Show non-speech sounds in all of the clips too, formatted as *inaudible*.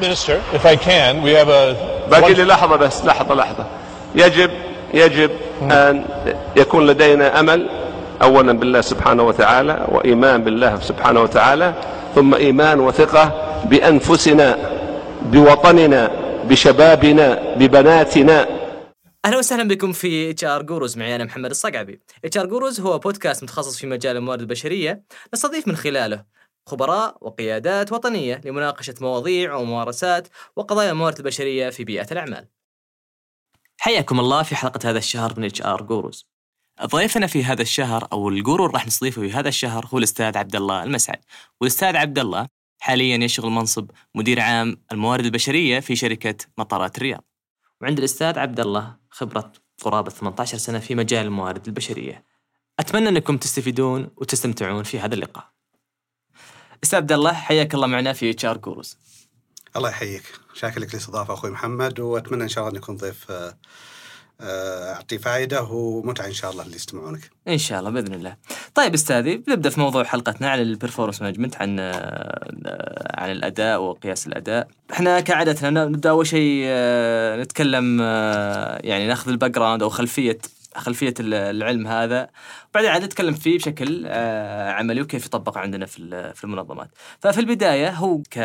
Minister, if I can, we have a. باقي لي لحظة بس لحظة لحظة يجب يجب أن يكون لدينا أمل أولا بالله سبحانه وتعالى وإيمان بالله سبحانه وتعالى ثم إيمان وثقة بأنفسنا بوطننا بشبابنا ببناتنا أهلا وسهلا بكم في HR Gurus معي أنا محمد الصقعبي. HR Gurus هو بودكاست متخصص في مجال الموارد البشرية نستضيف من خلاله خبراء وقيادات وطنية لمناقشة مواضيع وممارسات وقضايا الموارد البشرية في بيئة الأعمال. حياكم الله في حلقة هذا الشهر من HR. ضيفنا في هذا الشهر أو ال guru اللي راح نستضيفه في هذا الشهر هو الأستاذ عبد الله المسعد. والأستاذ عبد الله حاليا يشغل منصب مدير عام الموارد البشرية في شركة مطارات الرياض. وعند الأستاذ عبد الله خبرة قرابة 18 سنة في مجال الموارد البشرية. أتمنى أنكم تستفيدون وتستمتعون في هذا اللقاء. أستاذ عبد الله حياك الله معنا في HR Gurus. الله يحييك شاكر لك الاستضافه أخوي محمد وأتمنى إن شاء الله أن يكون ضيف آه، آه، أعطي فائدة ومتعة إن شاء الله اللي يستمعونك. إن شاء الله بإذن الله. طيب أستاذي بنبدا في موضوع حلقتنا عن ال performance management عن آه، عن الأداء وقياس الأداء. إحنا كعادتنا نبدا اول شيء آه، نتكلم آه، يعني ناخذ ال background أو خلفية خلفية العلم هذا بعدين عاد نتكلم فيه بشكل آه، عملي وكيف يطبق عندنا في ال- في المنظمات. ففي البداية هو ك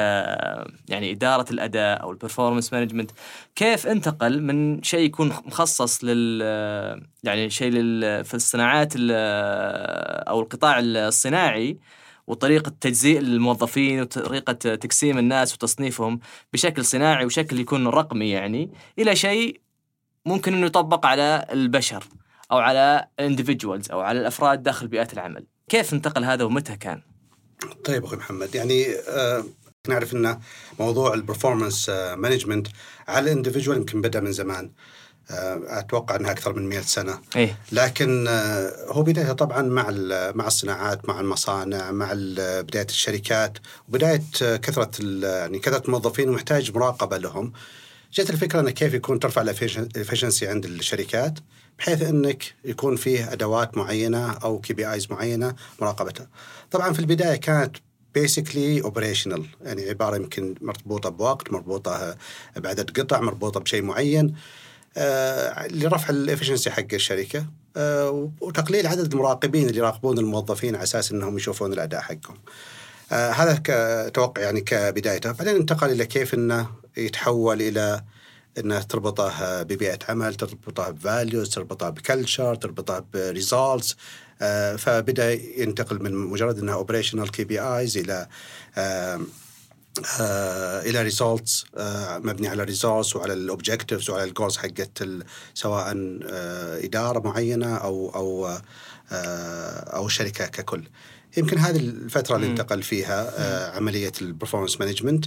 يعني إدارة الأداء أو ال performance management كيف انتقل من شيء يكون مخصص لل يعني شيء لل في الصناعات ال- أو القطاع الصناعي وطريقة تجزيء الموظفين وطريقة تقسيم الناس وتصنيفهم بشكل صناعي وشكل يكون رقمي يعني إلى شيء ممكن إنه يطبق على البشر أو على ال individuals أو على الأفراد داخل بيئات العمل. كيف انتقل هذا ومتى كان؟ طيب أخوي محمد يعني آه، نعرف إن موضوع ال performance management على ال individual يمكن بدأ من زمان آه، أتوقع إنها أكثر من 100 سنة إيه لكن آه، هو بدايته طبعا مع مع الصناعات مع المصانع مع بداية الشركات وبداية آه، كثرة يعني كثرة الموظفين ومحتاج مراقبة لهم جت الفكرة انه كيف يكون ترفع ال efficiency عند الشركات بحيث أنك يكون فيه أدوات معينة أو KPIs معينة مراقبتها. طبعا في البداية كانت basically operational يعني عبارة يمكن مربوطه بوقت مربوطة بعدد قطع مربوطة بشيء معين آه، لرفع ال efficiency حق الشركة آه، وتقليل عدد المراقبين اللي يراقبون الموظفين على أساس إنهم يشوفون الأداء حقهم. آه، هذا كتوقع يعني كبدايته بعدين انتقل إلى كيف إنه يتحول إلى إنه تربطه آه، ببيئة عمل تربطه ب values تربطه ب culture تربطه ب results فبدأ ينتقل من مجرد إنها operational KPIs إلى آه، آه، إلى results مبني على results وعلى ال objectives وعلى ال goals حقت سواء آه، إدارة معينة أو أو آه، أو الشركة ككل. يمكن هذه الفترة اللي. انتقل فيها آه، عملية ال performance management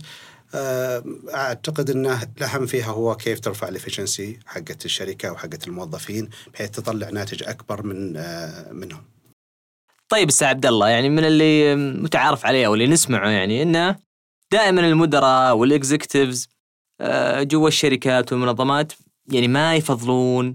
أعتقد انه الاهم فيها هو كيف ترفع ال efficiency حقت الشركة وحقت الموظفين بحيث تطلع ناتج أكبر من آه، منهم. طيب أستاذ عبد الله يعني من اللي متعارف عليه أو اللي نسمعه يعني إنه دائما المدراء وال executives آه، جوا الشركات والمنظمات يعني ما يفضلون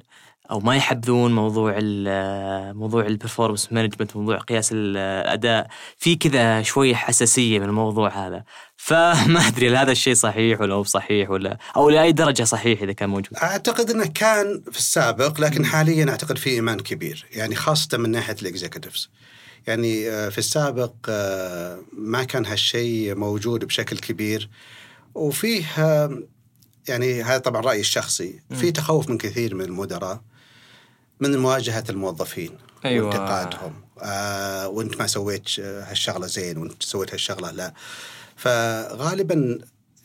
أو ما يحبذون موضوع ال موضوع ال performance management موضوع قياس الأداء. في كذا شوية حساسية من الموضوع هذا. فما *laughs* أدري هل هذا الشيء صحيح ولا هو صحيح ولا أو لأي درجة صحيح إذا كان موجود. أعتقد إنه كان في السابق لكن حاليا أعتقد في إيمان كبير. يعني خاصة من ناحية ال executives يعني آه، في السابق آه، ما كان هالشيء موجود بشكل كبير. وفيه آه، يعني هذا طبعا رأيي الشخصي. في تخوف من كثير من المدراء. من مواجهة الموظفين أيوة. وانتقادهم. آه وانت ما سويت هالشغلة زين وانت سويت هالشغلة لا. فغالبا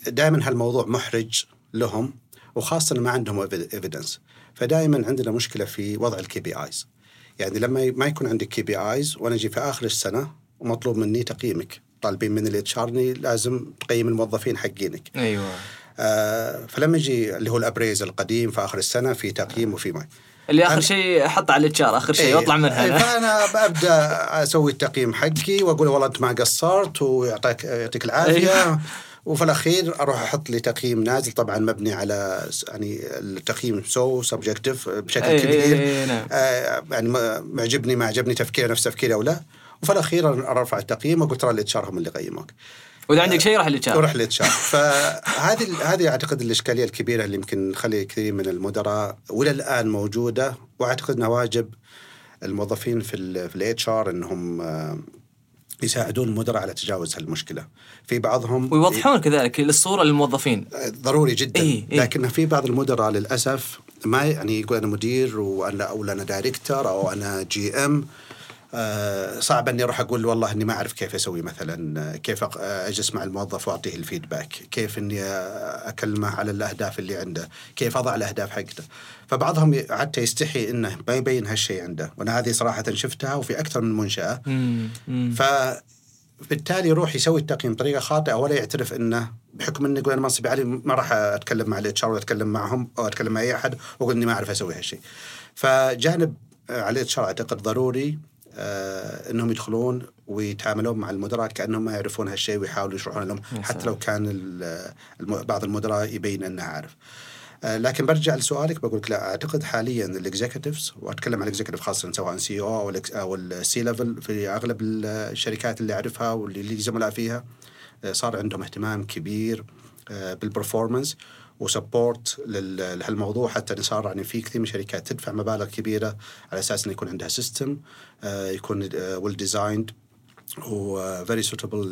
دائما هالموضوع محرج لهم وخاصة ما عندهم evidence فدائما عندنا مشكلة في وضع ال KPIs يعني لما ما يكون عندك KPIs وأنا أجي في آخر السنة ومطلوب مني تقييمك. طالبين من ال HR لازم تقيم الموظفين حقينك. أيوه. فلما يجي اللي هو ال appraisal القديم في آخر السنة في تقييم وفي ما اللي آخر أنا- شيء أحط على ال HR آخر شيء إيه، واطلع إيه، منها فأنا ببدا أسوي التقييم حقي وأقول والله أنت ما قصرت ويعطيك يعطيك العافية. أيوة. وفي الأخير أروح أحط لي تقييم نازل طبعا مبني على يعني التقييم so subjective بشكل أي- كبير. أي- أي- نعم. آه يعني ما عجبني ما عجبني تفكيره نفس تفكيري أو لا. وفي الأخير أرفع التقييم وأقول ترى ال HR هم اللي قيموك. وإذا عندك شيء راح ار وروح الاتش ار فهذه هذه أعتقد الإشكالية الكبيرة اللي يمكن تخلي كثير من المدراء وإلى الآن موجودة وأعتقد انه واجب الموظفين في ال في ال HR إنهم آه، يساعدون المدراء على تجاوز هالمشكلة. في بعضهم ويوضحون كذلك الصورة للموظفين. ضروري جدا. إيه، إيه. لكن في بعض المدراء للأسف ما يعني يقول أنا مدير وأنا أو أنا director أو أنا GM آه، صعب أني أروح أقول والله أني ما أعرف كيف أسوي مثلا آه، كيف آه، أجلس مع الموظف وأعطيه ال feedback، كيف أني آه، أكلمه على الأهداف اللي عنده، كيف أضع الأهداف حقته. فبعضهم حتى يستحي إنه ما يبين هالشيء عنده، وأنا هذه صراحة شفتها وفي أكثر من منشأة. مم. فبالتالي يروح يسوي التقييم بطريقة خاطئة ولا يعترف إنه بحكم انه يقول أنا منصبي عالي ما راح أتكلم مع ال HR ولا أتكلم معهم أو أتكلم مع أي أحد وأقول إني ما أعرف أسوي هالشيء. فجانب آه، على ال HR أعتقد ضروري آه إنهم يدخلون ويتعاملون مع المدراء كأنهم ما يعرفون هالشيء ويحاولوا يشرحون لهم حتى. لو كان بعض المدراء يبين إنه عارف. آه، لكن برجع لسؤالك بقول لك لا أعتقد حاليا ال executives وأتكلم عن ال executive خاصة سواء COO أو ال C level في أغلب الشركات اللي أعرفها واللي لي زملاء فيها آه، صار عندهم اهتمام كبير آه، بال performance و support لهالموضوع حتى صار يعني في كثير من الشركات تدفع مبالغ كبيرة على أساس إنه يكون عندها system يكون well designed و very suitable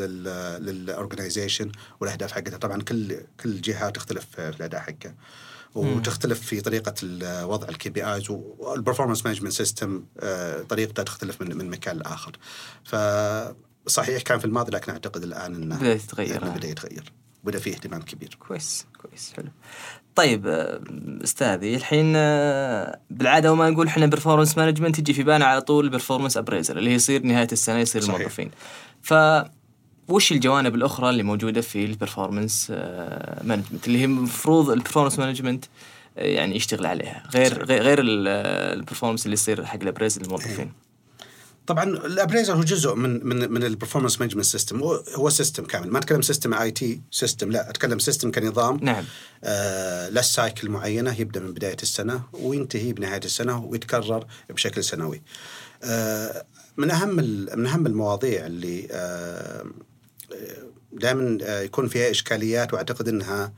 لل organization والأهداف حقتها. طبعا كل كل جهه تختلف في الأداء حقها. وتختلف في طريقة وضع ال KPIs وال performance management system طريقته تختلف من من مكان لآخر. فصحيح كان في الماضي لكن أعتقد الآن انه بدأت تتغير. إنه بدا يتغير بدا فيه اهتمام كبير. كويس كويس حلو. طيب آه، أستاذي الحين آه، بالعادة وما نقول إحنا performance management يجي في بالنا على طول performance appraisal اللي يصير نهاية السنة يصير صحيح. الموظفين ف وش الجوانب الأخرى اللي موجودة في ال performance management اللي هي المفروض ال performance management يعني يشتغل عليها. غير غير غير ال performance اللي يصير حق ال appraisal للموظفين طبعا ال appraisal هو جزء من من من ال performance management system هو هو system كامل. ما أتكلم system IT system لا أتكلم system كنظام. نعم. آه له cycle معينة يبدأ من بداية السنة وينتهي بنهاية السنة ويتكرر بشكل سنوي. آه من أهم من أهم المواضيع اللي آه دائما يكون فيها إشكاليات وأعتقد إنها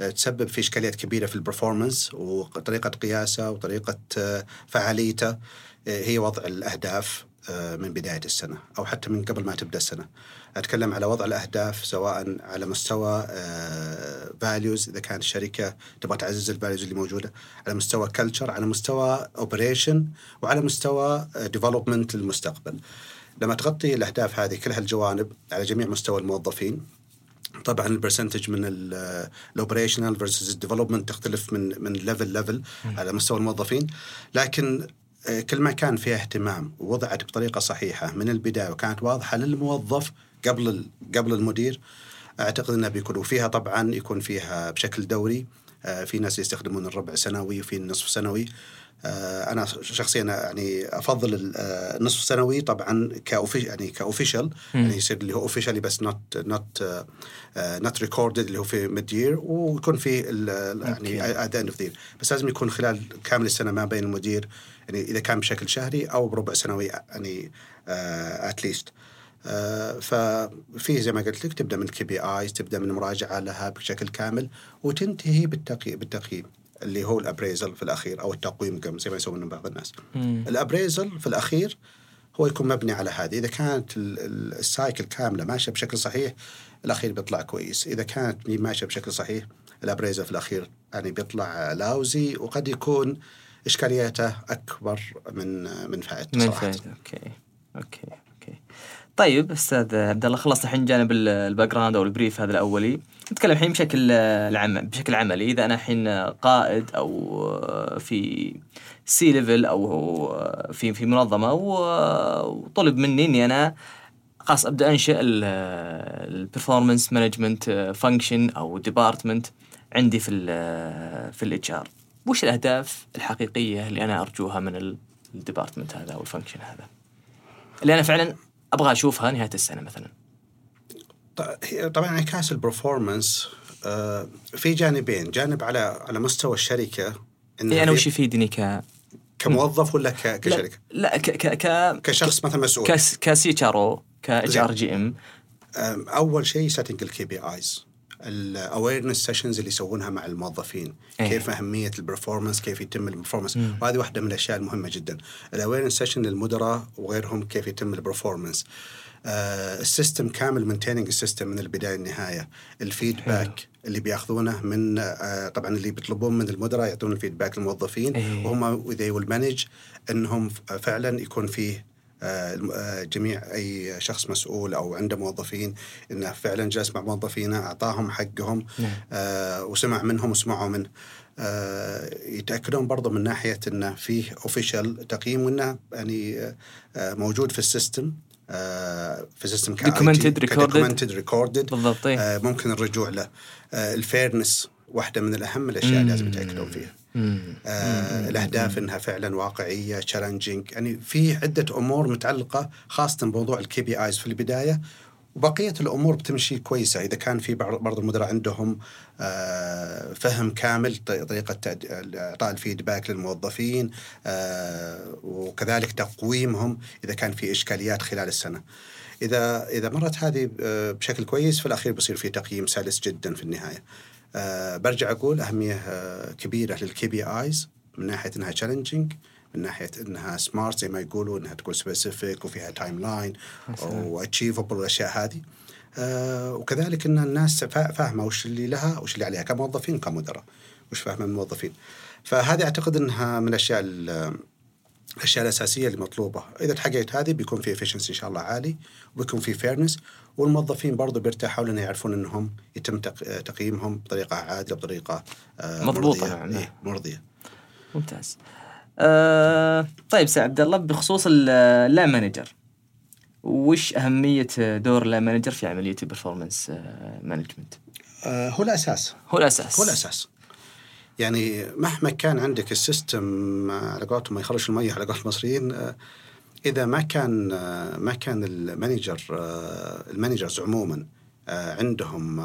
آه، تسبب في إشكاليات كبيرة في ال performance وطريقة قياسه وطريقة آه، فعاليته آه، هي وضع الأهداف. آه، من بداية السنة أو حتى من قبل ما تبدأ السنة. أتكلم على وضع الأهداف سواء على مستوى values إذا كانت الشركة تبغى تعزز ال values اللي موجودة، على مستوى culture، على مستوى operation وعلى مستوى development للمستقبل. لما تغطي الأهداف هذه كل هالجوانب على جميع مستوى الموظفين طبعا ال percentage من ال operational versus ال development تختلف من من level level على مستوى الموظفين لكن آه، كل ما كان فيها اهتمام ووضعت بطريقة صحيحة من البداية وكانت واضحة للموظف قبل قبل المدير أعتقد انها بيكون وفيها طبعا يكون فيها بشكل دوري. آه، في ناس يستخدمون الربع سنوي وفي النصف سنوي. آه، أنا شخصيا يعني أفضل ال- آه، النصف سنوي طبعا ك offici- يعني ك official. يعني يصير اللي هو officially بس not not not recorded اللي هو في mid year ويكون في يعني at end of بس لازم يكون خلال كامل السنة ما بين المدير يعني إذا كان بشكل شهري أو بربع سنوي يعني at least ففي زي ما قلت لك تبدأ من KPIs تبدأ من مراجعة لها بشكل كامل وتنتهي بالتقييم بالتقييم اللي هو ال appraisal في الأخير أو التقويم قم زي ما يسوونه بعض الناس. ال appraisal في الأخير هو يكون مبني على هذه، إذا كانت ال- ال- ال cycle كاملة ماشية بشكل صحيح الأخير بيطلع كويس، إذا كانت ماشية بشكل صحيح ال appraisal في الأخير يعني بيطلع lousy وقد يكون إشكالياته أكبر من من فائدته من. فائدة. Okay. Okay. Okay. طيب أستاذ عبد الله خلصنا الحين جانب ال- background أو ال brief هذا الأولي. نتكلم الحين بشكل العم بشكل عملي. إذا أنا الحين قائد أو في C level أو في في منظمة وطلب مني إني أنا خلاص أبدأ أنشئ ال performance management function أو department عندي في ال في ال HR وش الأهداف الحقيقية اللي أنا أرجوها من ال department هذا أو ال function هذا؟ اللي أنا فعلا أبغى أشوفها نهاية السنة مثلا. ط- هي طبعا انعكاس ال performance آه، في جانبين، جانب على على مستوى الشركة إنها اي أنا وش يفيدني ك كموظف ولا ك- كشركة؟ لا ك ك ك كشخص مثلا مسؤول. كس ك CHR أو ك HR GM. أول شيء setting ال KPIs ال awareness sessions اللي يسوونها مع الموظفين. إيه. كيف أهمية ال performance كيف يتم ال performance وهذه واحدة من الأشياء المهمة جدا. ال awareness session للمدراء وغيرهم كيف يتم ال performance آه ال system كامل maintaining ال system من البداية للنهاية. ال feedback اللي بياخذونه من آه طبعا اللي بيطلبون من المدراء يعطون ال feedback للموظفين. إيه. وهم they will manage إنهم فعلا يكون فيه جميع أي شخص مسؤول أو عنده موظفين إنه فعلا جلس مع موظفينه أعطاهم حقهم نعم. آه، وسمع منهم وسمعوا منه آه، يتأكدون برضو من ناحية إنه فيه official تقييم وإنه يعني آه، آه، موجود في ال system آه، في recorded. Documented recorded بالضبط إيه. آه، ممكن الرجوع له آه، ال fairness واحدة من الأهم الأشياء اللي لازم يتأكدون فيها آه الأهداف إنها فعلا واقعية challenging يعني في عدة أمور متعلقة خاصة بموضوع ال KPIs في البداية وبقية الأمور بتمشي كويسة. إذا كان في بعض المدراء عندهم آه فهم كامل طريقة إعطاء ال feedback للموظفين آه وكذلك تقويمهم إذا كان في إشكاليات خلال السنة. اذا إذا مرت هذه بشكل كويس في الأخير بيصير في تقييم سلس جدا في النهاية. آه برجع أقول أهمية آه كبيرة لل KPIs من ناحية إنها challenging من ناحية إنها SMART زي ما يقولوا إنها تكون specific وفيها timeline و achievable والأشياء هذه. آه وكذلك إن الناس فا- فاهمة وش اللي لها وش اللي عليها كموظفين وكمدراء وش فاهمة من الموظفين. فهذه أعتقد إنها من الأشياء ال- الأشياء الأساسية اللي مطلوبة. إذا تحققت هذه بيكون في efficiency إن شاء الله عالي وبيكون في fairness والموظفين برضو بيرتاحوا لأن يعرفون إنهم يتم تق- تقييمهم بطريقة عادلة بطريقة آه، مضبوطة مرضية. نعم. إيه مرضية. ممتاز. آه طيب أستاذ عبد الله بخصوص ال- اللاين manager وش أهمية دور ال line manager في عملية ال performance management آه، هو الأساس. هو الأساس. هو الأساس. يعني مهما كان عندك ال system آه، على قولتهم ما يخرج المية على قول المصريين آه، إذا ما كان آه، ما كان ال manager ال managers عموما عندهم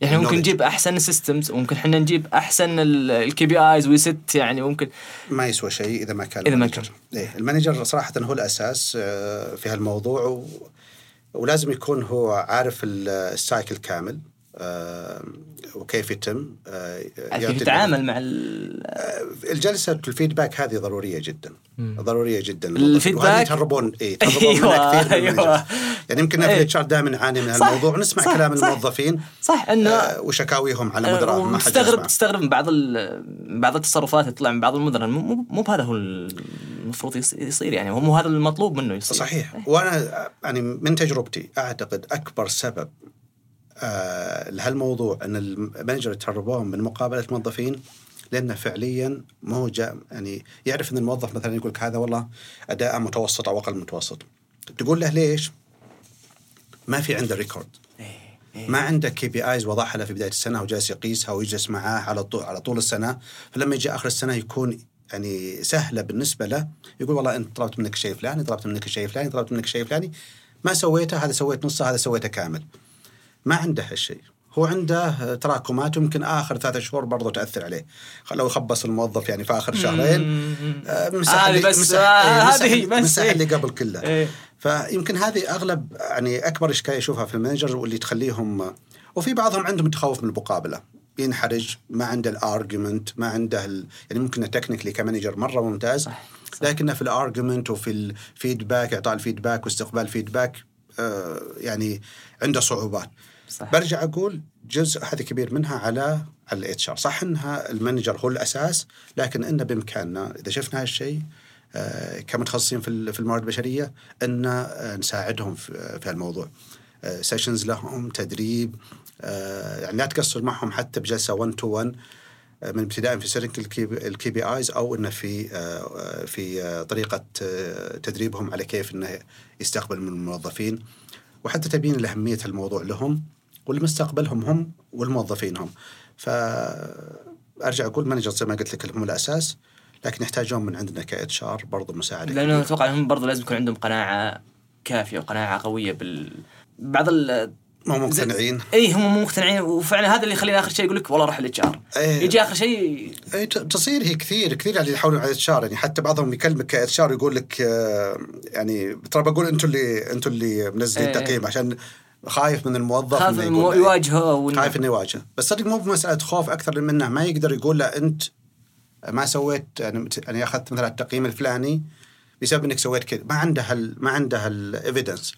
يعني ممكن. نجيب أحسن ال systems وممكن إحنا نجيب أحسن ال KPIs ويست يعني ممكن ما يسوى شيء إذا ما كان إذا ما ال manager. إيه ال manager صراحة هو الأساس في هالموضوع و... ولازم يكون هو عارف ال- cycle كامل وكيف يتم آه، كيف يتعامل مع ال- الجلسة ال feedback هذه ضرورية جدا ضرورية جدا ال feedback- وهذه يتهربون اي *laughs* يتهربون أيوة، منها كثير أيوة. يعني يمكن في إيه. ال HR دائما نعاني من صح، هالموضوع ونسمع صح، كلام صح. الموظفين صح إنه آه، وشكاويهم على مدراهم ما حد تستغرب. تستغرب من بعض بعض التصرفات اللي تطلع من بعض المدراء مو مو- مو بهذا هو المفروض يص- يصير يعني هو مو هذا المطلوب منه يصير صحيح وأنا يعني من تجربتي أعتقد أكبر سبب آه لهالموضوع إن ال manager يتهربون من مقابلة موظفين لأنه فعليا ما هو جاء يعني يعرف إن الموظف مثلا يقول لك هذا والله أداء متوسط أو أقل متوسط. تقول له ليش؟ ما في عنده record ما عنده KPIs وضعها له في بداية السنة وجالس يقيسها ويجلس معاه على طول على طول السنة. فلما يجي آخر السنة يكون يعني سهلة بالنسبة له يقول والله أنت طلبت منك شيء فلاني طلبت منك شيء فلاني طلبت منك شيء فلاني. ما سويته هذا سويت نصه هذا سويته كامل. ما عنده هالشيء. هو عنده تراكمات ويمكن آخر ثلاثة شهور برضو تأثر عليه. لو يخبص الموظف يعني في آخر شهرين. آه، مسح هذه اللي- بس- مسح- آه، إيه، هذه مسح إيه. اللي قبل كله. إيه. فيمكن هذه أغلب يعني أكبر إشكالية اشوفها في ال manager واللي تخليهم وفي بعضهم عندهم تخوف من المقابلة. ينحرج ما عنده ال argument ما عنده ال... يعني ممكن technically ك manager مرة ممتاز صح، صح. لكنه في ال argument وفي ال feedback إعطاء ال feedback واستقبال ال feedback آه يعني عنده صعوبات. صح. برجع أقول جزء هذا كبير منها على على ال HR صح إنها ال manager هو الأساس لكن إنه بإمكاننا إذا شفنا هالشيء آه، كمتخصصين في في الموارد البشرية ان آه، نساعدهم في في هالموضوع. sessions لهم تدريب آه، يعني لا تقصر معهم حتى بجلسة 1 to 1 من ابتداء في setting ال KPIs أو إنه في آه، في آه، طريقة آه، تدريبهم على كيف إنه يستقبل من الموظفين. وحتى تبين لأهمية الموضوع لهم. ولمستقبلهم هم والموظفين هم فارجع أقول manager زي ما قلت لك هم الأساس لكن يحتاجون من عندنا ك HR برضه مساعدة لأنه. أتوقع إنهم برضو لازم يكون عندهم قناعة كافية وقناعة قوية بال بعض ال هم مقتنعين اي هم مو مقتنعين وفعلا هذا اللي يخليني آخر شيء يقول لك والله روح ال HR إيه. يجي آخر شيء اي تصير هي كثير كثير اللي يحاولون على HR يعني حتى بعضهم يكلمك ك HR يقول لك آه، يعني ترى بقول أنتم اللي أنتم اللي منزلين إيه. تقييم عشان خايف من الموظف إنه يقول له- يواجهه خايف إنه يواجهه. بس صدق مو بمسألة خوف أكثر منه ما يقدر يقول له أنت ما سويت أنا أنا أخذت مثلا التقييم الفلاني بسبب إنك سويت كذا. ما عنده هال ما عنده هال evidence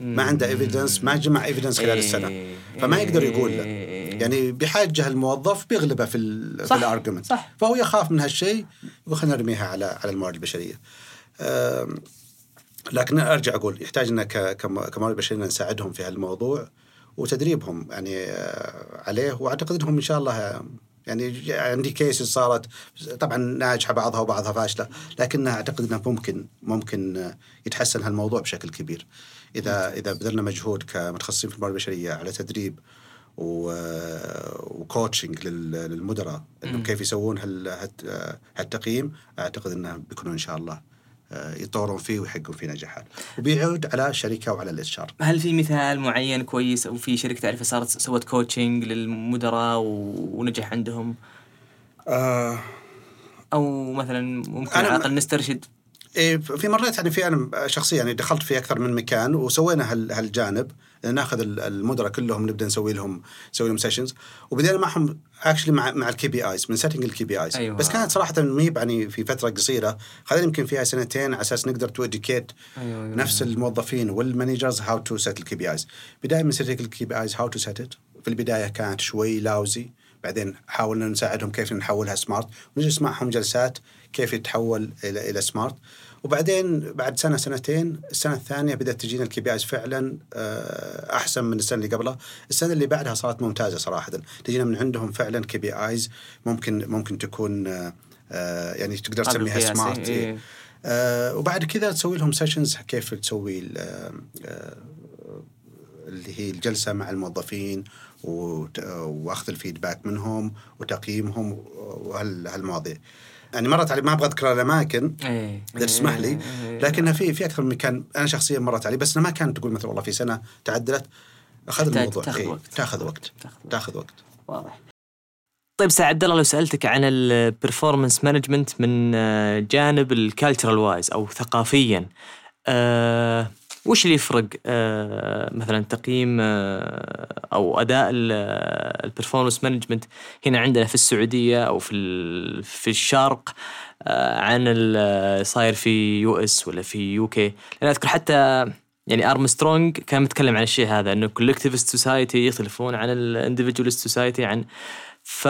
ما عنده evidence ما جمع evidence خلال إيه، السنة فما يقدر يقول له. إيه. يعني بحاجة الموظف بيغلبه في ال في صح، ال argument صح. فهو يخاف من هالشيء يقول خلينا نرميها على على الموارد البشرية. لكن أرجع أقول يحتاج ان كموارد بشريه نساعدهم في هالموضوع وتدريبهم يعني آه، عليه. وأعتقد إنهم إن شاء الله آه، يعني عندي cases صارت طبعا ناجحة بعضها وبعضها فاشلة لكنها أعتقد انها ممكن ممكن آه، يتحسن هالموضوع بشكل كبير. إذا إذا بذلنا مجهود كمتخصصين في الموارد البشرية على تدريب و coaching لل- للمدراء إنهم كيف يسوون هال- هال- هالتقييم أعتقد إنه بيكونون إن شاء الله آه، يتطورون فيه ويحققون فيه نجاحات. وبيعود على الشركة وعلى ال HR. هل في مثال معين كويس أو في شركة تعرفها صارت سوت coaching للمدراء ونجح عندهم؟ آه. أو مثلا ممكن على الأقل نسترشد. إيه، في مرات يعني في أنا شخصيا يعني دخلت في أكثر من مكان وسوينا هال- هالجانب. ناخذ ال- المدراء كلهم نبدأ نسوي لهم نسوي لهم sessions وبدينا معهم actually مع مع ال KPIs من setting ال KPIs. أيوة. بس كانت صراحة ميب يعني في فترة قصيرة خذينا يمكن فيها سنتين على أساس نقدر to educate أيوة، أيوة. نفس الموظفين وال managers how to set ال KPIs. بداية من setting ال KPIs how to set في البداية كانت شوي lousy بعدين حاولنا نساعدهم كيف نحولها SMART ونجلس معهم جلسات كيف يتحول إلى إلى SMART وبعدين بعد سنة سنتين السنة الثانية بدأت تجينا ال KPI فعلا آه، أحسن من السنة اللي قبلها، السنة اللي بعدها صارت ممتازة صراحة، تجينا من عندهم فعلا KPIs ممكن ممكن تكون آه، آه، يعني تقدر تسميها SMART إيه. إيه. آه، وبعد كذا تسوي لهم sessions كيف تسوي ال- اللي هي الجلسة مع الموظفين وأخذ ال feedback منهم وتقييمهم وهالمواضيع. يعني مرت علي ما أبغى أذكر الأماكن. إيه. إذا تسمح لي. إيه. لكنها في في أكثر من مكان أنا شخصيا مرت علي بس ما كانت تقول مثلا والله في سنة تعدلت. أخذ الموضوع. تاخذ إيه، وقت. تاخذ وقت. تاخذ وقت. تاخذ وقت. واضح. طيب سعد عبد الله لو سألتك عن ال performance management من آه، جانب ال cultural wise أو ثقافيا أه وش اللي يفرق أه مثلا تقييم أه أو أداء ال performance management هنا عندنا في السعودية أو في في الشرق عن صاير في US ولا في UK. لأن أذكر حتى يعني ارمسترونج كان متكلم عن الشيء هذا إنه collectivist society يختلفون عن ال individualist society عن ف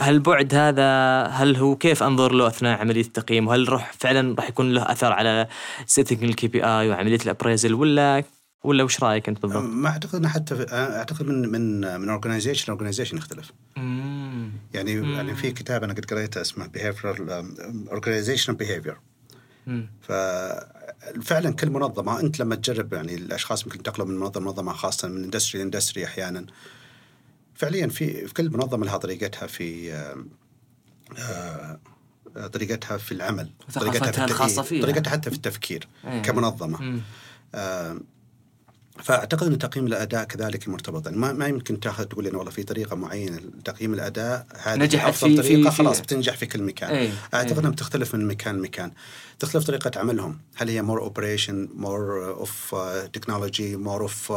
هالبعد هذا هل هو كيف أنظر له أثناء عملية التقييم؟ وهل راح فعلا راح يكون له أثر على setting ال KPI وعملية ال appraisal ولا ولا وش رأيك أنت بالضبط؟ ما أعتقد إنه حتى في أعتقد من من من organization ل organization يختلف. يعني يعني في كتاب أنا قد قريته اسمه behavioral organization behavior. ففعلا كل منظمة أنت لما تجرب يعني الأشخاص ممكن ينتقلوا من منظمة لمنظمة خاصة من industry ل industry أحيانا. فعليا في في كل منظمة لها طريقتها في آه، آه، طريقتها في العمل طريقتها في الخاصة فيها. طريقتها حتى في التفكير إيه. كمنظمة مم. آه، فأعتقد إن تقييم الأداء كذلك مرتبط يعني ما ما يمكن تاخذ تقول لي والله في طريقة معينة لتقييم الأداء هذه نجحت أفضل في- طريقة في- خلاص بتنجح في كل مكان إيه، أعتقد إيه. إنها بتختلف من مكان لمكان تختلف طريقة عملهم هل هي more operation more of technology more of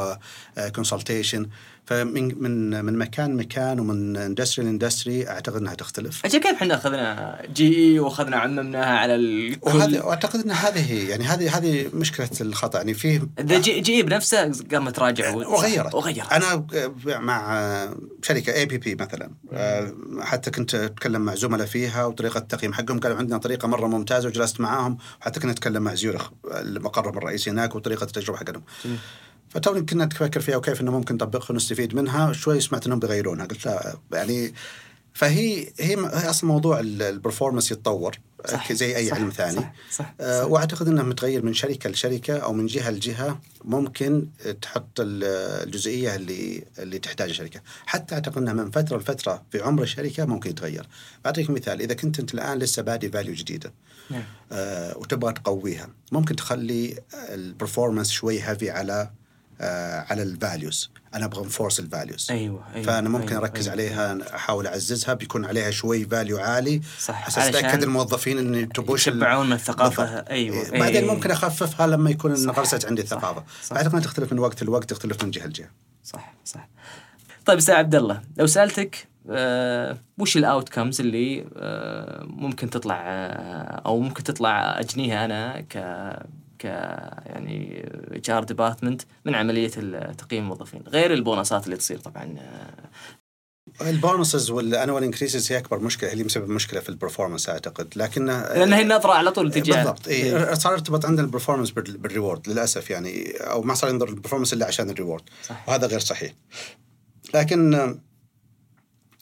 consultation فمن من من مكان مكان ومن industry ل industry أعتقد إنها تختلف. أجل كيف إحنا أخذنا GE وأخذنا عممناها على الكل وهذه وأعتقد إن هذه هي يعني هذه هذه مشكلة الخطأ. يعني فيه جي, جي اي بنفسه قام تراجع وغيرت. وغيرت. أنا مع شركة ABB مثلا. آه، حتى كنت أتكلم مع زملاء فيها وطريقة التقييم حقهم. قالوا عندنا طريقة مرة ممتازة وجلست معاهم. وحتى كنا نتكلم مع زيورخ المقر الرئيسي هناك وطريقة التجربة حقهم فتوني كنا نفكر فيها وكيف إنه ممكن نطبقها ونستفيد منها شوي سمعت إنهم بيغيرونها قلت لا يعني فهي هي أصلا موضوع ال performance يتطور صح، زي أي صح، علم ثاني صح، صح، آه، صح. وأعتقد انه متغير من شركة لشركة أو من جهة لجهة ممكن تحط ال- الجزئية اللي اللي تحتاجها الشركة، حتى أعتقد إنها من فترة لفترة في عمر الشركة ممكن يتغير. بعطيك مثال إذا كنت أنت الآن لسه بادي value جديدة نعم. آه، وتبغى تقويها، ممكن تخلي ال performance شوي heavy على آه على ال values أنا أبغى enforce ال values أيوه أيوه فأنا ممكن أيوة أركز أيوة. عليها أحاول أعززها بيكون عليها شوي value عالي. صح، أساس اتاكد الموظفين ان تبوش يتشبعون من الثقافة. بالضبط. أيوة، بعدين أي- ممكن أخففها لما يكون انغرست عندي الثقافة. أعتقد تختلف من وقت لوقت تختلف من جهة لجهة. صح صح. طيب أستاذ عبد الله لو سألتك آه وش ال outcomes اللي آه ممكن تطلع آه أو ممكن تطلع أجنيها أنا ك ك يعني HR department من عملية تقييم الموظفين غير البونصات اللي تصير طبعا. ال bonuses وال annual increases هي أكبر مشكلة هي اللي مسبب مشكلة في ال performance أعتقد. لكن لأن هي النظره على طول تجي بالضبط إيه. صار يرتبط عندنا ال performance بال- بال reward للأسف يعني أو ما صار ينظر لل performance إلا عشان ال reward صح. وهذا غير صحيح. لكن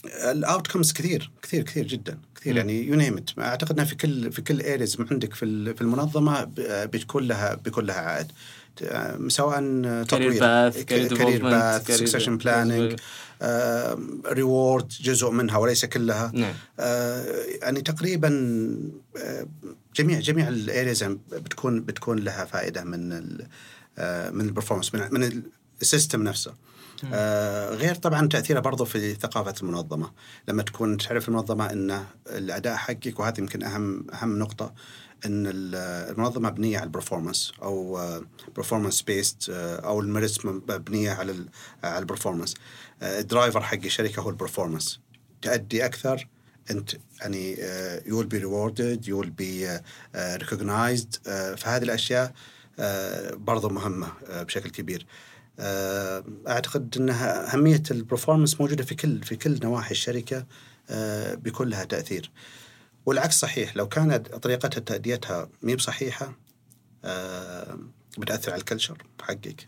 ال outcomes كثير كثير كثير جدا. كثير. يعني you name أعتقد إنها في كل في كل areas عندك في في المنظمة بتكون لها بيكون لها عائد. ت- سواء تطوير career path succession planning reward جزء منها وليس كلها. نعم. آه، يعني تقريبا آه، جميع جميع ال areas بتكون بتكون لها فائدة من ال آه، من ال performance من من ال system نفسه. آه، غير طبعا تأثيره برضه في ثقافة المنظمة. لما تكون تعرف المنظمة إن الأداء حقك وهذه يمكن أهم أهم نقطة إن ال- المنظمة مبنية على ال performance أو performance based أو ال merits مبنية على على ال performance ال driver حق الشركة هو ال performance تأدي أكثر أنت يعني you will be rewarded you will be recognized فهذه الأشياء آه، برضو مهمة آه، بشكل كبير. آه، أعتقد إنها أهمية ال performance موجودة في كل في كل نواحي الشركة آه، بيكون لها تأثير. والعكس صحيح لو كانت طريقة تأديتها مي بصحيحة آه، بتأثر على ال culture حقك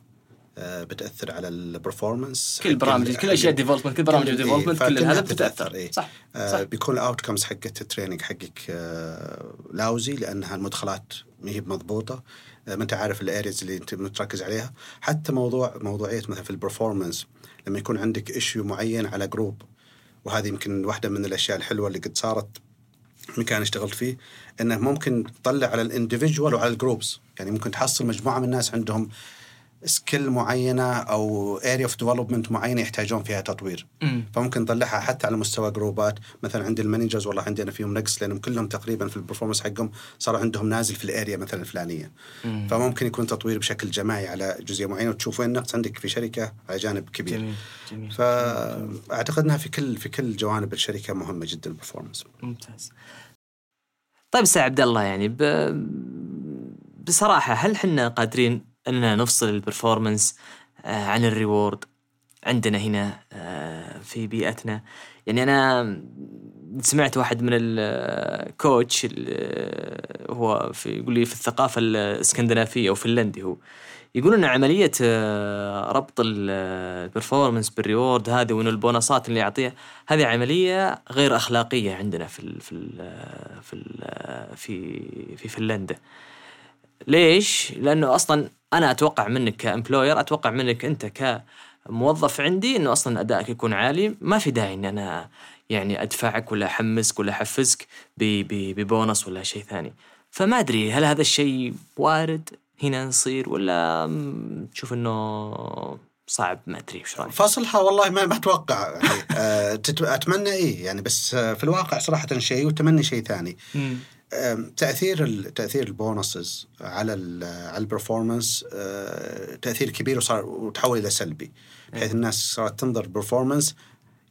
آه، بتأثر على ال performance كل برامج كل أشياء development كل برامج development إيه، كل فكلها هذا بتأثر. إيه. صح آه، صح. بيكون ال outcomes حقت ال training حقك آه، lousy لأنها المدخلات ما هي مضبوطه آه، ما أنت عارف ال areas اللي أنت متركز عليها حتى موضوع موضوعية مثلا في ال performance لما يكون عندك issue معين على group وهذه يمكن واحدة من الأشياء الحلوة اللي قد صارت مكان اشتغلت فيه إنه ممكن تطلع على ال individual وعلى ال groups يعني ممكن تحصل مجموعة من الناس عندهم skill معينة أو area of development معينة يحتاجون فيها تطوير. مم. فممكن نطلعها حتى على مستوى جروبات مثلا عند ال managers والله عندنا فيهم نقص لأنهم كلهم تقريبا في ال performance حقهم صار عندهم نازل في ال area مثلا الفلانية. مم. فممكن يكون تطوير بشكل جماعي على جزئية معينة وتشوف وين النقص عندك في شركة على جانب كبير. جميل جميل فاعتقد إنها في كل في كل جوانب الشركة مهمة جدا ال performance ممتاز. طيب أستاذ عبد الله يعني ب... بصراحة هل حنا قادرين أننا نفصل ال performance آه، عن ال reward عندنا هنا آه، في بيئتنا يعني أنا سمعت واحد من ال coach هو في يقول لي في الثقافة الإسكندنافية أو فنلندي هو يقول إن عملية آه، ربط ال performance بال reward هذه وان البونصات اللي يعطيها هذه عملية غير أخلاقية عندنا في ال في ال في ال في في فنلندا ليش؟ لأنه أصلا أنا أتوقع منك كامبلوير أتوقع منك أنت كموظف عندي إنه أصلا أدائك يكون عالي. ما في داعي ان أنا يعني أدفعك ولا أحمسك ولا أحفزك ببونص ولا شيء ثاني. فما أدري هل هذا الشيء وارد هنا نصير ولا تشوف إنه صعب؟ ما أدري إيش رأيك؟ فصلها والله ما أتوقع *laughs* آه، أتمنى إيه يعني بس آه، في الواقع صراحة شيء والتمني شيء ثاني. تأثير تأثير ال bonuses على ال على ال performance آه، تأثير كبير وصار وتحول إلى سلبي. بحيث الناس صارت تنظر performance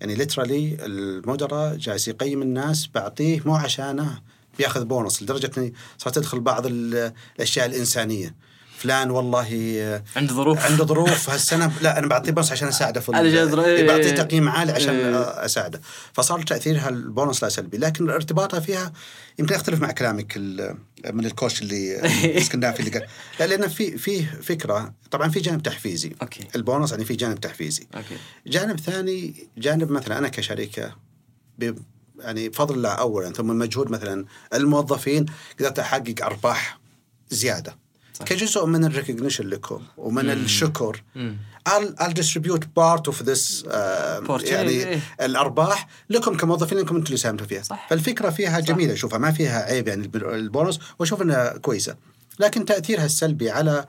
يعني literally المدراء جالس يقيم الناس بعطيه مو عشانه بياخذ بونص لدرجة إني صارت تدخل بعض ال- الأشياء الإنسانية. فلان والله آه، عنده ظروف. عنده ظروف. هالسنة لا أنا بعطيه بونص عشان أساعده في رأي- إيه، بعطيه تقييم عالي عشان إيه. أساعده. فصار تاثيرها البونص لا سلبي. لكن ارتباطها فيها يمكن أختلف مع كلامك من ال coach اللي *laughs* الاسكندنافي اللي قال لا لأن في في فكرة. طبعا في جانب تحفيزي. okay. ال bonus يعني في جانب تحفيزي. okay. جانب ثاني جانب مثلا أنا كشركه ب- يعني بفضل الله اولا ثم مجهود مثلا الموظفين قدرت أحقق أرباح زيادة. صح. كجزء من الريكognition لكم ومن مم. الشكر مم. I'll, I'll distribute part of this uh. يعني إيه. الأرباح لكم كموظفين انكم أنتم اللي ساهمتوا فيها صح. فالفكرة فيها جميلة اشوفها ما فيها عيب يعني الب- البونص وأشوف إنها كويسة لكن تأثيرها السلبي على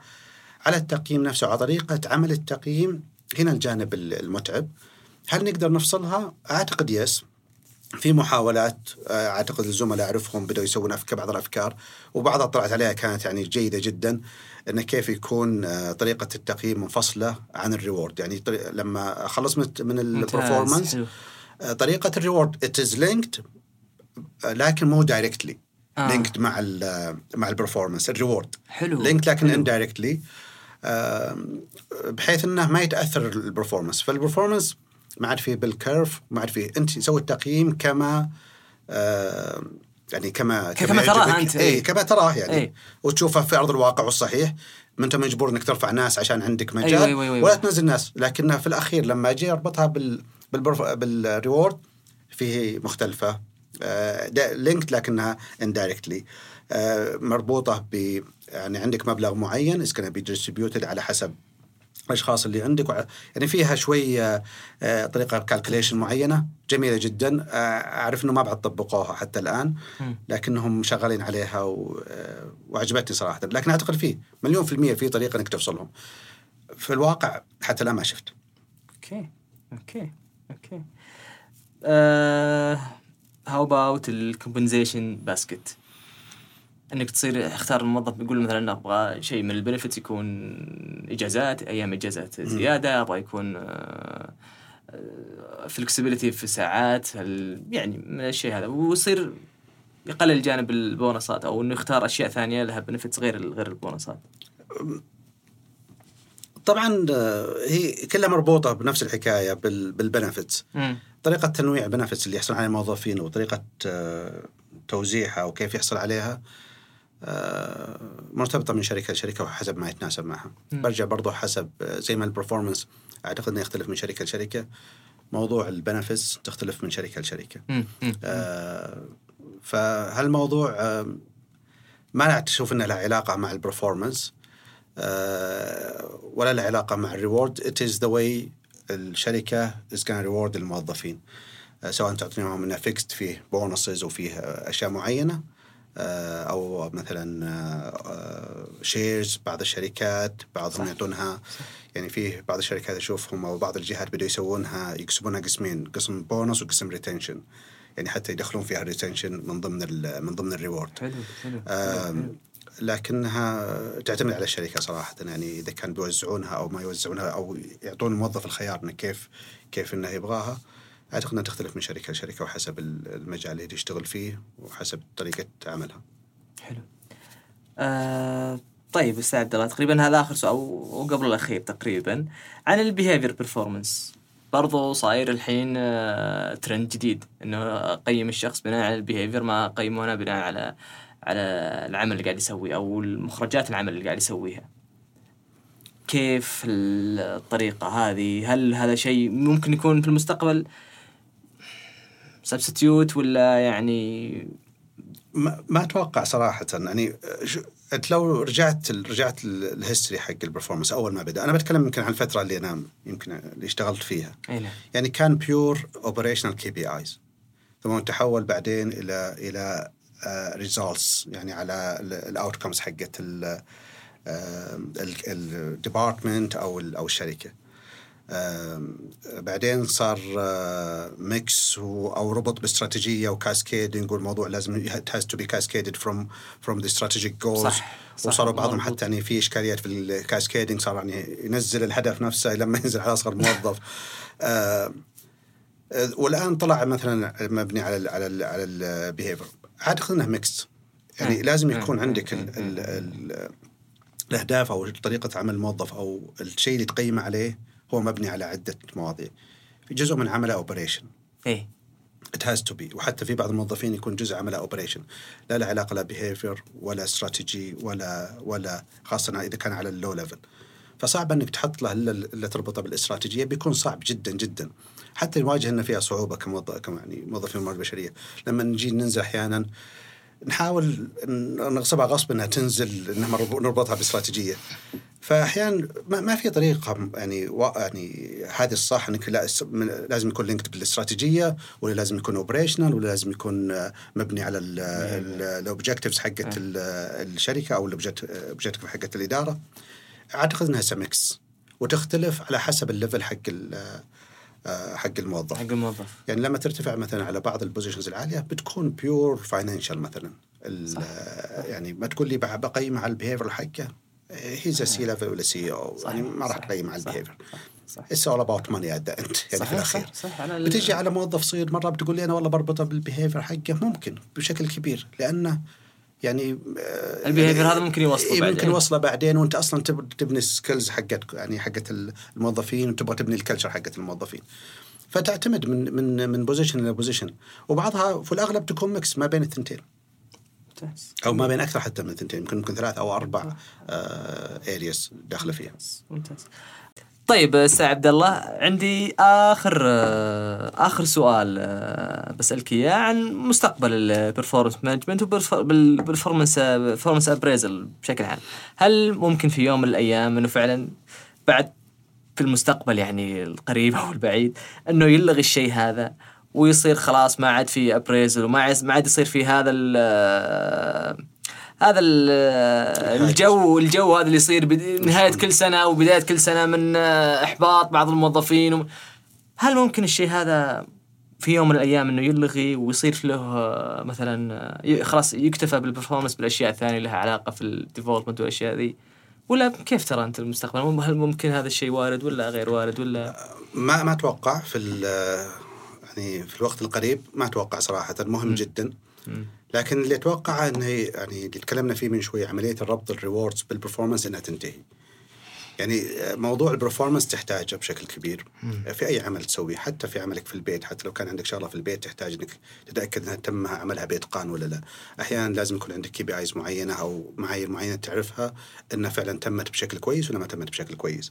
على التقييم نفسه على طريقة عمل التقييم هنا الجانب المتعب هل نقدر نفصلها؟ أعتقد يس في محاولات آه، أعتقد الزملاء اعرفهم بدأوا يسوون بعض الأفكار وبعضها طلعت عليها كانت يعني جيدة جدا انه كيف يكون آه، طريقة التقييم منفصلة عن ال reward. يعني لما أخلص من ال performance آه، طريقة ال reward it is linked لكن مو directly آه. linked مع ال مع ال performance ال reward. حلو linked لكن indirectly بحيث إنه ما يتأثر ال performance فال performance ما عاد فيه بال curve ما عاد فيه أنت سوي التقييم كما آه يعني كما كما تراه أنت اي كما تراه يعني. أي. وتشوفه في أرض الواقع والصحيح ما انت مجبور إنك ترفع ناس عشان عندك مجال. أيوة أيوة. أيوة. ولا تنزل ناس. لكنها في الأخير لما أجي أربطها بال بال reward فيه مختلفة. linked آه لكنها indirectly آه مربوطة ب يعني عندك مبلغ معين is be distributed على حسب الاشخاص اللي عندك. يعني فيها شوي آه، طريقة calculation معينة جميلة جدا. آه، أعرف إنه ما بعد طبقوها حتى الآن لكنهم شغالين عليها. آه، وعجبتني صراحة. لكن أعتقد فيه مليون في المية في طريقة إنك تفصلهم في الواقع حتى الآن ما شفت. okay okay okay. how about ال compensation basket انك تصير اختار الموظف يقول مثلا أبغى شيء من ال benefit يكون إجازات أيام إجازات زيادة أبغى يكون flexibility في ساعات يعني من الشيء هذا ويصير يقلل جانب ال bonusات أو إنه يختار أشياء ثانية لها benefits غير غير ال bonusات. طبعا هي كلها مربوطة بنفس الحكاية بال benefits. طريقة تنويع ال benefits اللي يحصل عليها الموظفين وطريقة توزيعها وكيف يحصل عليها آه، مرتبطة من شركة لشركه وحسب ما يتناسب معها. م. برجع برضو حسب آه، زي ما ال performance أعتقد إنه يختلف من شركة لشركة. موضوع ال benefits تختلف من شركة لشركة. آه فهالموضوع آه ما تشوف إنه له علاقة مع ال performance آه ولا له علاقة مع ال reward it is the way الشركة is can reward الموظفين آه سواء تعطيهم إنه fixed فيه bonuses وفيه أشياء معينة. آه، أو مثلا shares آه، بعض الشركات بعضهم يعطونها. يعني فيه بعض الشركات أشوفهم أو بعض الجهات بدوا يسوونها يقسمونها قسمين قسم بونص وقسم retention يعني حتى يدخلون فيها ال retention من ضمن من ضمن ال reward حلو حلو, لكنها تعتمد على الشركة صراحة. يعني إذا كان بيوزعونها أو ما يوزعونها أو يعطون الموظف الخيار إنه كيف كيف إنه يبغاها. أعتقد أنها تختلف من شركة لشركة وحسب المجال اللي تشتغل فيه وحسب طريقة عملها. حلو. آه طيب أستاذ عبد الله تقريبا هذا آخر سؤال وقبل الأخير تقريبا عن ال behavior performance برضو صاير الحين آه ترند جديد إنه أقيم الشخص بناء على ال behavior ما اقيمه بناء على على العمل اللي قاعد يسويه أو المخرجات العمل اللي قاعد يسويها. كيف الطريقة هذه؟ هل هذا شيء ممكن يكون في المستقبل substitute ولا يعني ما, ما أتوقع صراحة. يعني أنت لو رجعت رجعت ال history حق ال performance أول ما بدأ أنا بتكلم يمكن عن الفترة اللي أنا يمكن اللي اشتغلت فيها. أينا. يعني كان pure operational KPIs ثم تحول بعدين إلى إلى results uh, يعني على ال outcomes حقت ال department أو أو الشركة. بعدين صار mix أو ربط باستراتيجية و cascading والموضوع لازم it has to be cascaded from from the strategic goals. صح. صح. وصاروا بعضهم حتى يعني في إشكاليات في ال cascading صار يعني ينزل الهدف نفسه لما *laughs* ينزل على أصغر موظف. والآن طلع مثلا مبني على ال على ال على ال behavior اعتقد انه mix يعني لازم يكون عندك ال ال ال الأهداف أو طريقة عمل الموظف أو الشيء اللي تقيمه عليه هو مبني على عدة مواضيع. في جزء من عمله operation إيه. it has to be وحتى في بعض الموظفين يكون جزء عمله operation لا له علاقة لا behavior ولا استراتيجي ولا ولا خاصة إذا كان على ال low level فصعب إنك تحط له إلا تربطه بالاستراتيجية. بيكون صعب جدا جدا. حتى نواجه ان فيها صعوبة كموظف كم يعني موظفين الموارد البشريه لما نجي ننزل أحيانا نحاول نغصبها غصب إنها تنزل إنها نربطها باستراتيجية. فاحيانا ما في طريقة يعني يعني هذه الصح إنك لازم يكون linked بالاستراتيجية ولا لازم يكون operational ولا لازم يكون مبني على ال objectives حقت الشركة أو ال objective حقت الإدارة. أعتقد إنها سمكس وتختلف على حسب ال level حق ال- حق الموظف. حق الموظف. يعني لما ترتفع مثلا على بعض ال positions العالية بتكون pure financial مثلا. صح. آه، يعني ما تقول لي بقيم على ال behavior حقه he's C level ولا CEO يعني ما راح. تقيم على. ال behavior صح it's all about money at end يعني في الأخير. صح صح على بتيجي على موظف صغير مرة بتقول لي أنا والله بربطه بال behavior حقه. ممكن بشكل كبير. لأنه يعني آه، ال behavior يعني- هذا ممكن يوصله إيه، بعدين. ممكن يوصله بعدين وأنت أصلا تب- تبني skills حقت يعني حقت الموظفين وتبغى تبني ال culture حقت الموظفين. فتعتمد من من من position إلى position وبعضها في الأغلب تكون mix ما بين الثنتين. ممتاز. أو ما بين أكثر حتى من الثنتين يمكن ممكن ثلاث أو أربع areas داخلة فيها. ممتاز. طيب أستاذ عبد الله عندي آخر آه، آخر سؤال آه، بسألك إياه عن مستقبل ال performance management وبال performance performance appraisal بشكل عام. هل ممكن في يوم من الأيام إنه فعلا بعد في المستقبل يعني القريب *laughs* أو البعيد إنه يلغي الشيء هذا ويصير خلاص ما عاد في appraisal وما عاد يصير في هذا ال هذا ال- الجو *laughs* الجو هذا اللي يصير نهاية كل سنة وبدايه كل سنة من آه، إحباط بعض الموظفين هل ممكن الشيء هذا في يوم من الأيام إنه يلغي ويصير له آه، مثلا آه، خلاص يكتفى بال performance بالأشياء الثانية اللي لها علاقة في ال development والأشياء ذي؟ ولا كيف ترى أنت المستقبل؟ هل ممكن هذا الشيء وارد ولا غير وارد ولا؟ ما ما أتوقع في يعني في الوقت القريب ما أتوقع صراحة مهم جدا. لكن اللي أتوقع انه يعني اللي تكلمنا فيه من شوي عملية الربط ال rewards بال performance إنها تنتهي. يعني موضوع ال performance تحتاجه بشكل كبير في أي عمل تسويه حتى في عملك في البيت حتى لو كان عندك شغلة في البيت تحتاج إنك تتأكد إنها تم عملها باتقان ولا لا. أحيانا لازم يكون عندك KPIs معينة أو معايير معينة تعرفها إنها فعلا تمت بشكل كويس ولا ما تمت بشكل كويس.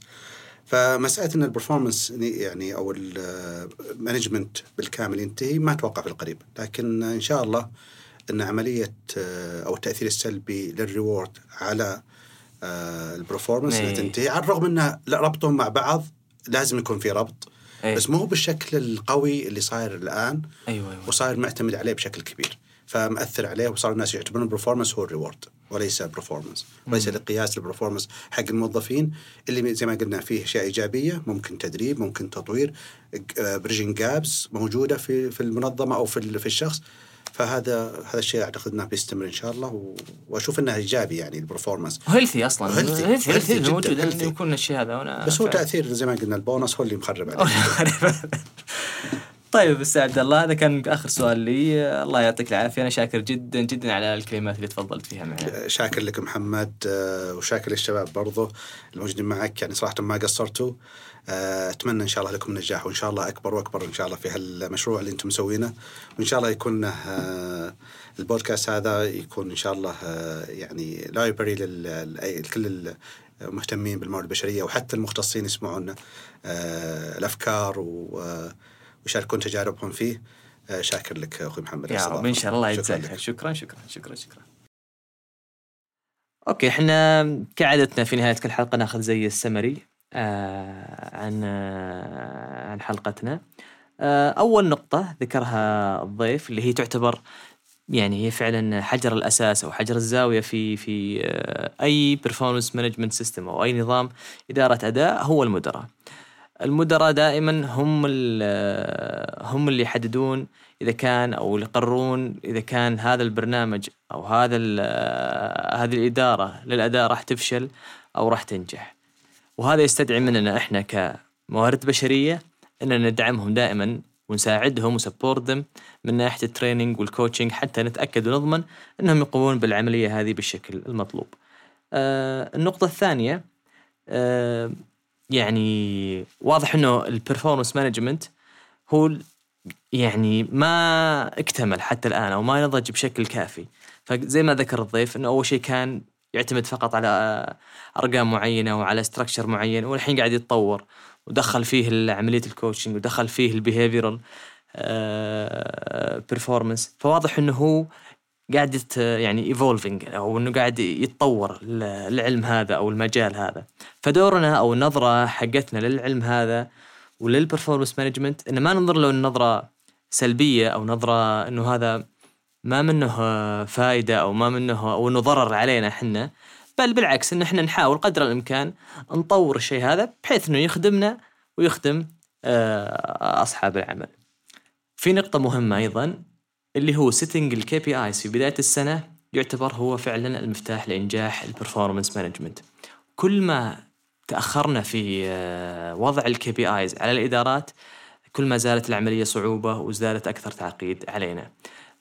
فمسألة إن ال performance يعني أو ال management بالكامل ينتهي ما أتوقع في القريب لكن إن شاء الله أن عملية آه، أو التأثير السلبي لل reward على آه، ال performance إيه. تنتهي على الرغم ان ربطهم مع بعض لازم يكون في ربط إيه. بس مو بالشكل القوي اللي صاير الآن أيوه أيوه وصاير معتمد عليه بشكل كبير فمأثر عليه وصار الناس يعتبرون ال performance هو ال reward وليس performance وليس لقياس ال performance حق الموظفين اللي زي ما قلنا فيه أشياء إيجابية ممكن تدريب ممكن تطوير bridging gaps موجودة في في المنظمة أو في في الشخص فهذا هذا الشيء أعتقد إنه بيستمر إن شاء الله وأشوف إنه إيجابي يعني ال performance healthy أصلا. healthy healthy موجود. انه يكون الشيء هذا وأنا بس هو. تأثير زي ما قلنا البونص هو اللي مخرب عليه *laughs* طيب أستاذ عبد الله هذا كان آخر سؤال لي الله يعطيك العافية أنا شاكر جدا جدا على الكلمات اللي تفضلت فيها معنا شاكر لك محمد آه، وشاكر للشباب برضو الموجودين معك يعني صراحة ما قصرتوا آه، أتمنى إن شاء الله لكم نجاح وإن شاء الله أكبر وأكبر إن شاء الله في هالمشروع اللي أنتم مسوينه. وإن شاء الله يكون آه، البودكاست هذا يكون إن شاء الله آه، يعني لايبرري لكل المهتمين بالموارد البشرية وحتى المختصين يسمعون آه، ويشاركون تجاربهم فيه. شاكر لك أخوي محمد يا. رب إن شاء الله. خير شكرا شكرا شكرا شكرا. okay إحنا كعادتنا في نهاية كل حلقة ناخذ زي السمري. عن آه عن حلقتنا آه أول نقطة ذكرها الضيف اللي هي تعتبر يعني هي فعلا حجر الأساس أو حجر الزاوية في في آه أي performance management system أو أي نظام إدارة اداء هو المدراء. المدراء دائما هم هم اللي يحددون إذا كان أو يقررون إذا كان هذا البرنامج أو هذا هذه الإدارة للاداء راح تفشل أو راح تنجح. وهذا يستدعي مننا إحنا كموارد بشرية إننا ندعمهم دائما ونساعدهم و support من ناحية ال training وال coaching حتى نتأكد ونضمن إنهم يقومون بالعملية هذه بالشكل المطلوب. آه النقطة الثانية آه يعني واضح إنه ال performance management هو يعني ما اكتمل حتى الآن أو ما نضج بشكل كافي فزي ما ذكر الضيف إنه أول شيء كان يعتمد فقط على آه، أرقام معينة وعلى structure معين والحين قاعد يتطور ودخل فيه عملية ال coaching ودخل فيه ال behavioral performance فواضح إنه هو قاعد يعني evolving أو إنه قاعد يتطور ال- العلم هذا أو المجال هذا. فدورنا أو النظرة حقتنا للعلم هذا ولل performance management إن ما ننظر له نظرة سلبية أو نظرة إنه هذا ما منه فائدة أو ما منه أو انه ضرر علينا إحنا بل بالعكس إن إحنا نحاول قدر الإمكان نطور الشيء هذا بحيث إنه يخدمنا ويخدم آه، أصحاب العمل. في نقطة مهمة أيضا اللي هو setting ال KPIs في بداية السنة يعتبر هو فعلا المفتاح لإنجاح ال performance management. كل ما تأخرنا في آه، وضع ال KPIs على الإدارات كل ما زالت العملية صعوبة وزادت أكثر تعقيد علينا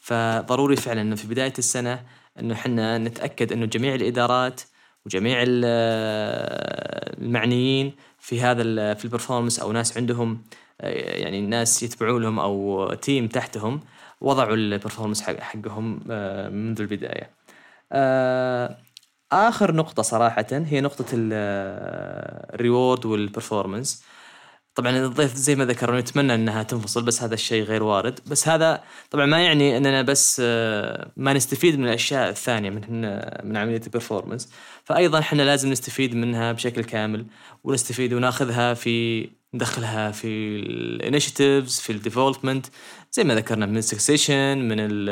فضروري فعلا أنه في بداية السنة أنه حنا نتأكد أنه جميع الإدارات وجميع المعنيين في هذا في ال performance أو ناس عندهم يعني ناس يتبعوا لهم أو team تحتهم وضعوا ال performance حقهم منذ البداية. آخر نقطة صراحة هي نقطة ال reward وال performance طبعا الضيف زي ما ذكر نتمنى إنها تنفصل بس هذا الشيء غير وارد. بس هذا طبعا ما يعني إننا بس آه، ما نستفيد من الأشياء الثانية من من عملية ال performance فايضا إحنا لازم نستفيد منها بشكل كامل ونستفيد وناخذها في ندخلها في ال initiatives في ال development زي ما ذكرنا من ال succession من ال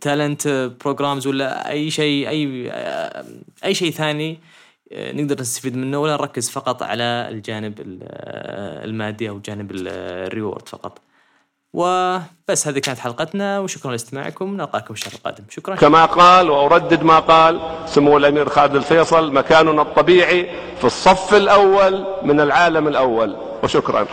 talent آه، programs ولا أي شيء أي آه، أي شيء ثاني نقدر نستفيد منه ولا نركز فقط على الجانب المادي أو جانب ال reward فقط. وبس هذه كانت حلقتنا وشكرا لاستماعكم. نلقاكم الشهر القادم. شكرا. كما قال وأردد ما قال سمو الأمير خالد الفيصل مكاننا الطبيعي في الصف الأول من العالم الأول. وشكرا.